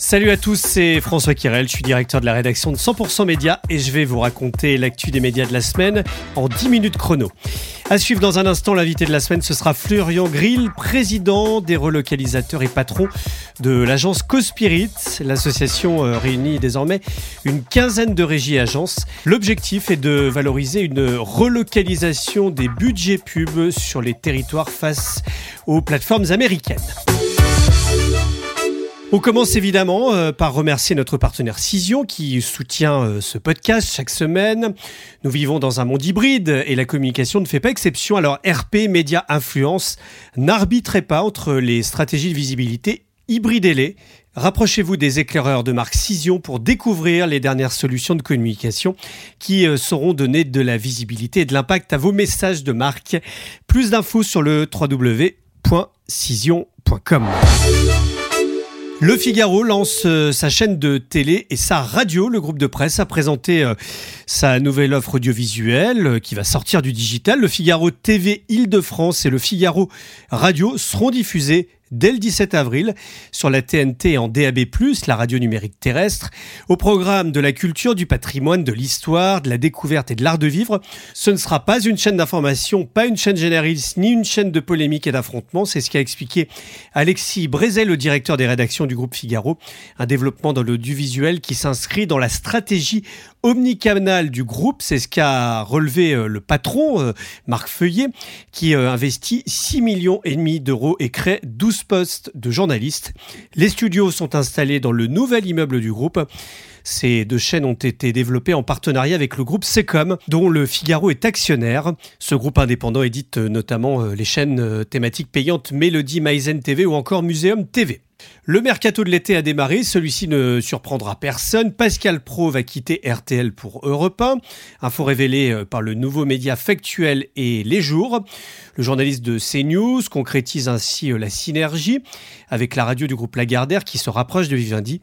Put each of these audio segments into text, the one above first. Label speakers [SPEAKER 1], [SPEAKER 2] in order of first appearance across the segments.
[SPEAKER 1] Salut à tous, c'est François Kirel, je suis directeur de la rédaction de 100% Média et je vais vous raconter l'actu des médias de la semaine en 10 minutes chrono. À suivre dans un instant, l'invité de la semaine, ce sera Florian Grill, président des relocalisateurs et patron de l'agence Cospirit. L'association euh, réunit désormais une quinzaine de régies agences. L'objectif est de valoriser une relocalisation des budgets pubs sur les territoires face aux plateformes américaines. On commence évidemment euh, par remercier notre partenaire Cision qui soutient euh, ce podcast chaque semaine. Nous vivons dans un monde hybride et la communication ne fait pas exception. Alors RP, médias, influence, n'arbitrez pas entre les stratégies de visibilité, hybridez-les. Rapprochez-vous des éclaireurs de marque Cision pour découvrir les dernières solutions de communication qui euh, sauront donner de la visibilité et de l'impact à vos messages de marque. Plus d'infos sur le www.cision.com. Le Figaro lance euh, sa chaîne de télé et sa radio. Le groupe de presse a présenté euh, sa nouvelle offre audiovisuelle euh, qui va sortir du digital. Le Figaro TV Île-de-France et le Figaro Radio seront diffusés dès le 17 avril sur la TNT en DAB+, la radio numérique terrestre, au programme de la culture, du patrimoine, de l'histoire, de la découverte et de l'art de vivre. Ce ne sera pas une chaîne d'information, pas une chaîne généraliste, ni une chaîne de polémique et d'affrontement. C'est ce qu'a expliqué Alexis Brézel, le directeur des rédactions du groupe Figaro. Un développement dans l'audiovisuel qui s'inscrit dans la stratégie omnicanal du groupe. C'est ce qu'a relevé euh, le patron, euh, Marc Feuillet, qui euh, investit 6 millions et demi d'euros et crée 12 postes de journalistes. Les studios sont installés dans le nouvel immeuble du groupe. Ces deux chaînes ont été développées en partenariat avec le groupe Secom, dont le Figaro est actionnaire. Ce groupe indépendant édite notamment les chaînes thématiques payantes Mélodie, Maizen TV ou encore Muséum TV. Le mercato de l'été a démarré, celui-ci ne surprendra personne. Pascal Pro va quitter RTL pour Europe 1, info révélée euh, par le nouveau média Factuel et Les Jours. Le journaliste de CNews concrétise ainsi euh, la synergie avec la radio du groupe Lagardère qui se rapproche de Vivendi.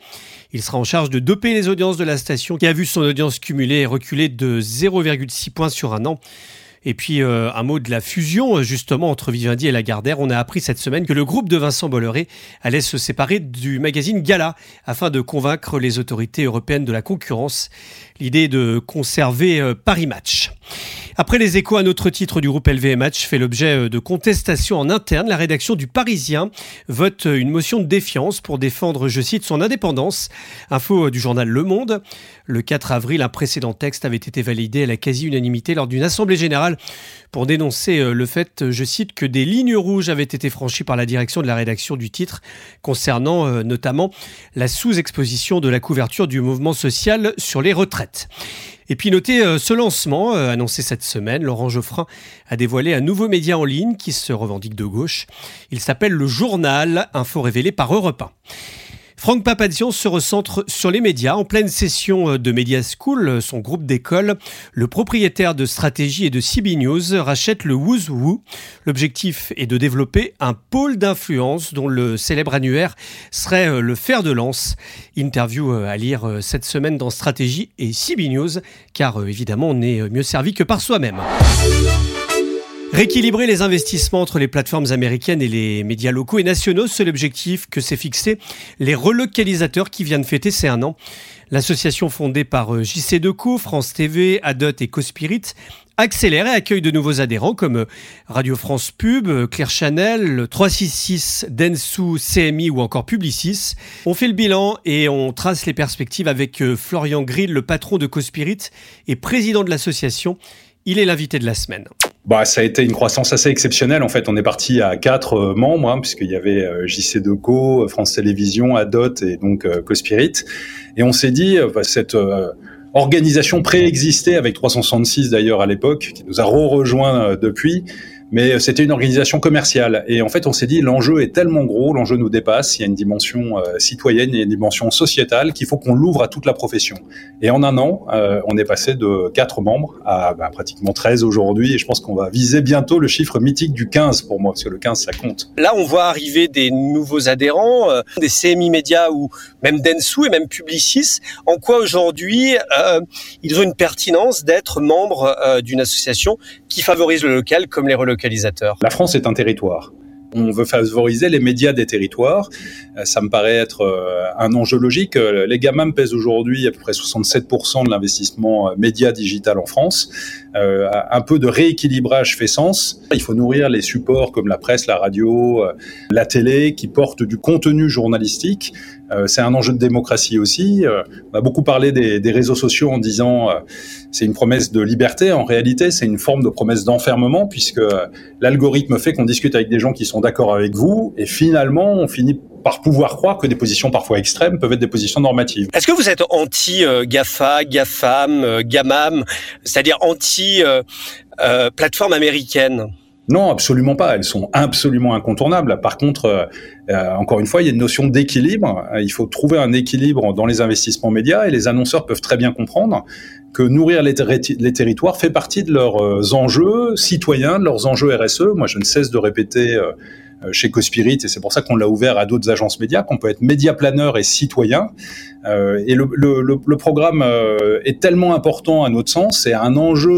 [SPEAKER 1] Il sera en charge de doper les audiences de la station qui a vu son audience cumulée reculer de 0,6 points sur un an. Et puis euh, un mot de la fusion justement entre Vivendi et Lagardère. On a appris cette semaine que le groupe de Vincent Bolloré allait se séparer du magazine Gala afin de convaincre les autorités européennes de la concurrence. L'idée de conserver euh, Paris Match. Après les échos, un autre titre du groupe LVMH fait l'objet euh, de contestations en interne. La rédaction du Parisien vote une motion de défiance pour défendre, je cite, son indépendance. Info du journal Le Monde. Le 4 avril, un précédent texte avait été validé à la quasi-unanimité lors d'une assemblée générale pour dénoncer euh, le fait, je cite, que des lignes rouges avaient été franchies par la direction de la rédaction du titre concernant euh, notamment la sous-exposition de la couverture du mouvement social sur les retraites. Et puis notez euh, ce lancement annoncé cette semaine, Laurent Geoffrin a dévoilé un nouveau média en ligne qui se revendique de gauche. Il s'appelle Le Journal, info révélée par Europe 1. Franck Papadian se recentre sur les médias. En pleine session euh, de Media School, euh, son groupe d'école, le propriétaire de stratégie et de CB News rachète le Who. L'objectif est de développer un pôle d'influence dont le célèbre annuaire serait euh, le fer de lance. Interview à lire cette semaine dans Stratégie et CB News, car évidemment on est mieux servi que par soi-même. Rééquilibrer les investissements entre les plateformes américaines et les médias locaux et nationaux, c'est l'objectif que s'est fixé les relocalisateurs qui viennent fêter ces un an. L'association fondée par euh, JC Deco, France TV, Adot et Cospirit accélère et accueille de nouveaux adhérents comme euh, Radio France Pub, euh, Claire Chanel, 366, Densu, CMI ou encore Publicis. On fait le bilan et on trace les perspectives avec Florian Grill, le patron de Cospirit et président de l'association. Il est l'invité de la semaine.
[SPEAKER 2] Bah, ça a été une croissance assez exceptionnelle. En fait, on est parti à quatre euh, membres, hein, puisqu'il y avait euh, JC Deco, France Télévisions, Adot et donc euh, Cospirit. Et on s'est dit, bah, cette organisation préexistait avec 366 d'ailleurs à l'époque, qui nous a re-rejoint depuis mais euh, c'était une organisation commerciale. Et en fait, on s'est dit, l'enjeu est tellement gros, l'enjeu nous dépasse, il y a une dimension euh, citoyenne, il y a une dimension sociétale qu'il faut qu'on l'ouvre à toute la profession. Et en un an, euh, on est passé de 4 membres à bah, pratiquement 13 aujourd'hui, et je pense qu'on va viser bientôt le chiffre mythique du 15 pour moi, parce que le 15, ça compte.
[SPEAKER 1] Là, on voit arriver des nouveaux adhérents, des CMI Média ou même Densu et même Publicis. En quoi aujourd'hui, ils ont une pertinence d'être membres d'une association qui favorise le local comme les
[SPEAKER 2] La France est un territoire. On veut favoriser les médias des territoires. Euh, ça me paraît être euh, un enjeu logique. Euh, les GAMAM pèsent aujourd'hui à peu près 67% de l'investissement média digital en France. un peu de rééquilibrage fait sens. Il faut nourrir les supports comme la presse, la radio, la télé qui portent du contenu journalistique. C'est un enjeu de démocratie aussi. on a beaucoup parlé des, des réseaux sociaux en disant c'est une promesse de liberté. En réalité, c'est une forme de promesse d'enfermement puisque l'algorithme fait qu'on discute avec des gens qui sont d'accord avec vous et finalement, on finit par pouvoir croire que des positions parfois extrêmes peuvent être des positions normatives.
[SPEAKER 1] Est-ce que vous êtes anti-GAFA, GAFAM, euh, GAMAM, c'est-à-dire anti-plateforme euh, euh, américaine?
[SPEAKER 2] Non, absolument pas. Elles sont absolument incontournables. Par contre, encore une fois, il y a une notion d'équilibre. Il faut trouver un équilibre dans les investissements médias et les annonceurs peuvent très bien comprendre que nourrir les, les territoires fait partie de leurs enjeux citoyens, de leurs enjeux RSE. Moi, je ne cesse de répéter euh, chez Cospirit, et c'est pour ça qu'on l'a ouvert à d'autres agences médias, qu'on peut être média planeur et citoyen. Euh, et le, le, le, programme euh, est tellement important à notre sens, c'est un enjeu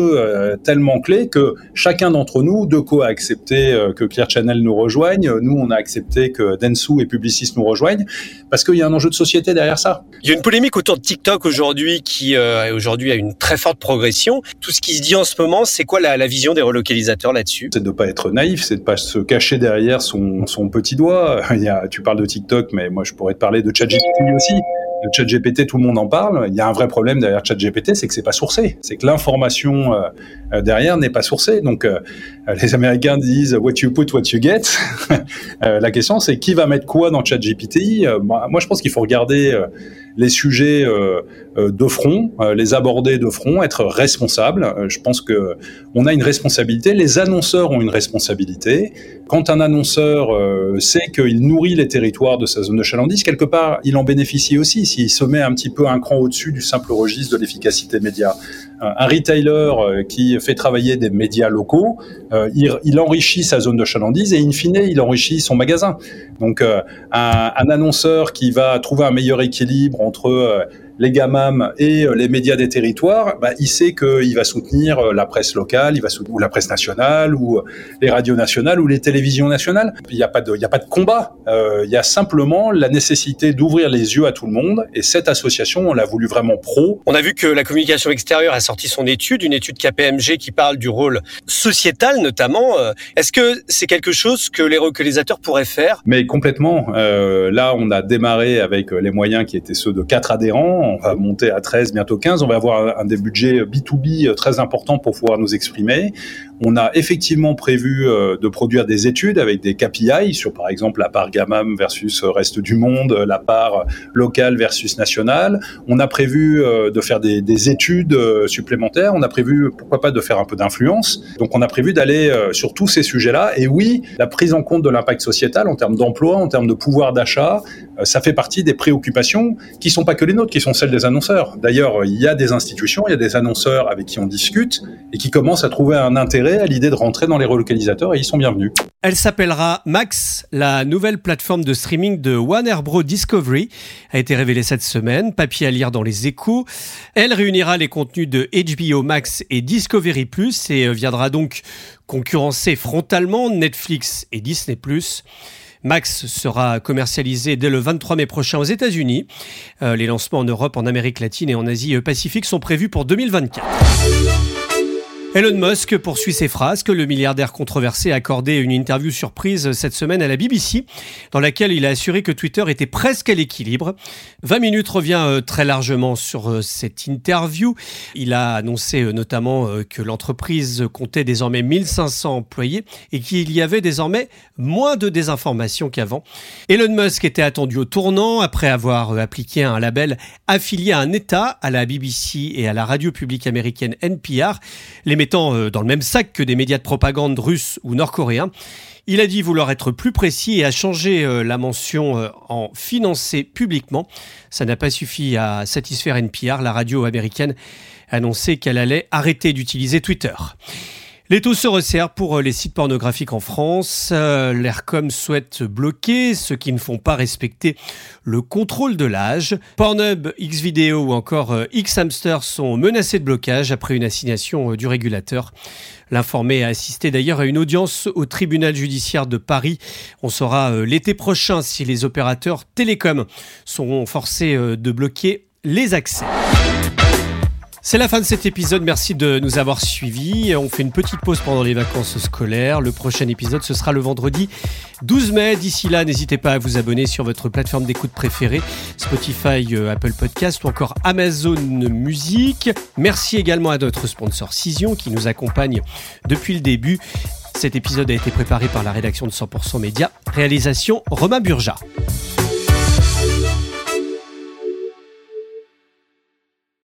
[SPEAKER 2] tellement clé que chacun d'entre nous, Deco a accepté que Claire Channel nous rejoigne, nous on a accepté que Densu et Publicis nous rejoignent, parce qu'il y a un enjeu de société derrière ça.
[SPEAKER 1] Il y a une polémique autour de TikTok aujourd'hui qui aujourd'hui a une très forte progression. Tout ce qui se dit en ce moment, c'est quoi la, la vision des relocalisateurs là-dessus?
[SPEAKER 2] C'est de ne pas être naïf, c'est de ne pas se cacher derrière son, petit doigt. Il y a, tu parles de TikTok, mais moi je pourrais te parler de ChatGPT aussi. Le ChatGPT, tout le monde en parle. Il y a un vrai problème derrière ChatGPT, c'est que c'est pas sourcé. C'est que l'information euh, euh, derrière n'est pas sourcée. Donc euh, les Américains disent what you put, what you get. la question c'est qui va mettre quoi dans ChatGPT? moi, je pense qu'il faut regarder les sujets euh, euh, de front, euh, les aborder de front, être responsable. je pense que on a une responsabilité. Les annonceurs ont une responsabilité. Quand un annonceur sait qu'il nourrit les territoires de sa zone de chalandise, quelque part, il en bénéficie aussi s'il se met un petit peu un cran au-dessus du simple registre de l'efficacité média. Un retailer qui fait travailler des médias locaux, il, enrichit sa zone de chalandise et in fine, il enrichit son magasin. Donc, un annonceur qui va trouver un meilleur équilibre entre euh, les GAMAM et euh, les médias des territoires, bah, il sait qu'il va soutenir euh, la presse locale, il va soutenir, ou la presse nationale, ou les radios nationales, ou les télévisions nationales. Il n'y a pas de, il y a pas de combat. il y a simplement la nécessité d'ouvrir les yeux à tout le monde. Et cette association, on l'a voulu vraiment pro.
[SPEAKER 1] On a vu que la communication extérieure a sorti son étude, une étude KPMG qui parle du rôle sociétal notamment. Est-ce que c'est quelque chose que les localisateurs pourraient faire?
[SPEAKER 2] Mais complètement. là, on a démarré avec les moyens qui étaient ceux de quatre adhérents on va monter à 13, bientôt 15, on va avoir un, des budgets B2B très importants pour pouvoir nous exprimer. On a effectivement prévu euh, de produire des études avec des KPI sur, par exemple, la part GAMAM versus reste du monde, la part locale versus nationale. On a prévu euh, de faire des, des études euh, supplémentaires. On a prévu, pourquoi pas, de faire un peu d'influence. Donc, on a prévu d'aller sur tous ces sujets-là. Et oui, la prise en compte de l'impact sociétal en termes d'emploi, en termes de pouvoir d'achat, ça fait partie des préoccupations qui sont pas que les nôtres, qui sont celles des annonceurs. D'ailleurs, il y a des institutions, il y a des annonceurs avec qui on discute et qui commencent à trouver un intérêt à l'idée de rentrer dans les relocalisateurs et ils sont bienvenus.
[SPEAKER 1] Elle s'appellera Max, la nouvelle plateforme de streaming de Warner Bros Discovery a été révélée cette semaine, papier à lire dans les échos. Elle réunira les contenus de HBO Max et Discovery Plus et viendra donc concurrencer frontalement Netflix et Disney Plus. Max sera commercialisé dès le 23 mai prochain aux États-Unis. Euh, les lancements en Europe, en Amérique latine et en Asie Pacifique sont prévus pour 2024. Elon Musk poursuit ses phrases que le milliardaire controversé a accordé une interview surprise cette semaine à la BBC, dans laquelle il a assuré que Twitter était presque à l'équilibre. 20 minutes revient euh, très largement sur euh, cette interview. Il a annoncé euh, notamment que l'entreprise comptait désormais 1500 employés et qu'il y avait désormais moins de désinformation qu'avant. Elon Musk était attendu au tournant après avoir appliqué un label affilié à un État, à la BBC et à la radio publique américaine NPR. Mettant euh, dans le même sac que des médias de propagande russes ou nord-coréens. Il a dit vouloir être plus précis et a changé euh, la mention euh, en financé publiquement. Ça n'a pas suffi à satisfaire NPR, la radio américaine a annoncé qu'elle allait arrêter d'utiliser Twitter. Les taux se resserrent pour euh, les sites pornographiques en France. Euh, L'ERCOM souhaite bloquer ceux qui ne font pas respecter le contrôle de l'âge. Pornhub, Xvideo ou encore euh, Xhamster sont menacés de blocage après une assignation du régulateur. L'informé a assisté d'ailleurs à une audience au tribunal judiciaire de Paris. On saura l'été prochain si les opérateurs télécoms seront forcés de bloquer les accès. C'est la fin de cet épisode, merci de nous avoir suivis. On fait une petite pause pendant les vacances scolaires. Le prochain épisode, ce sera le vendredi 12 mai. D'ici là, n'hésitez pas à vous abonner sur votre plateforme d'écoute préférée, Spotify, euh, Apple Podcast ou encore Amazon Music. Merci également à notre sponsor Cision qui nous accompagne depuis le début. Cet épisode a été préparé par la rédaction de 100% Média. Réalisation Romain Burja.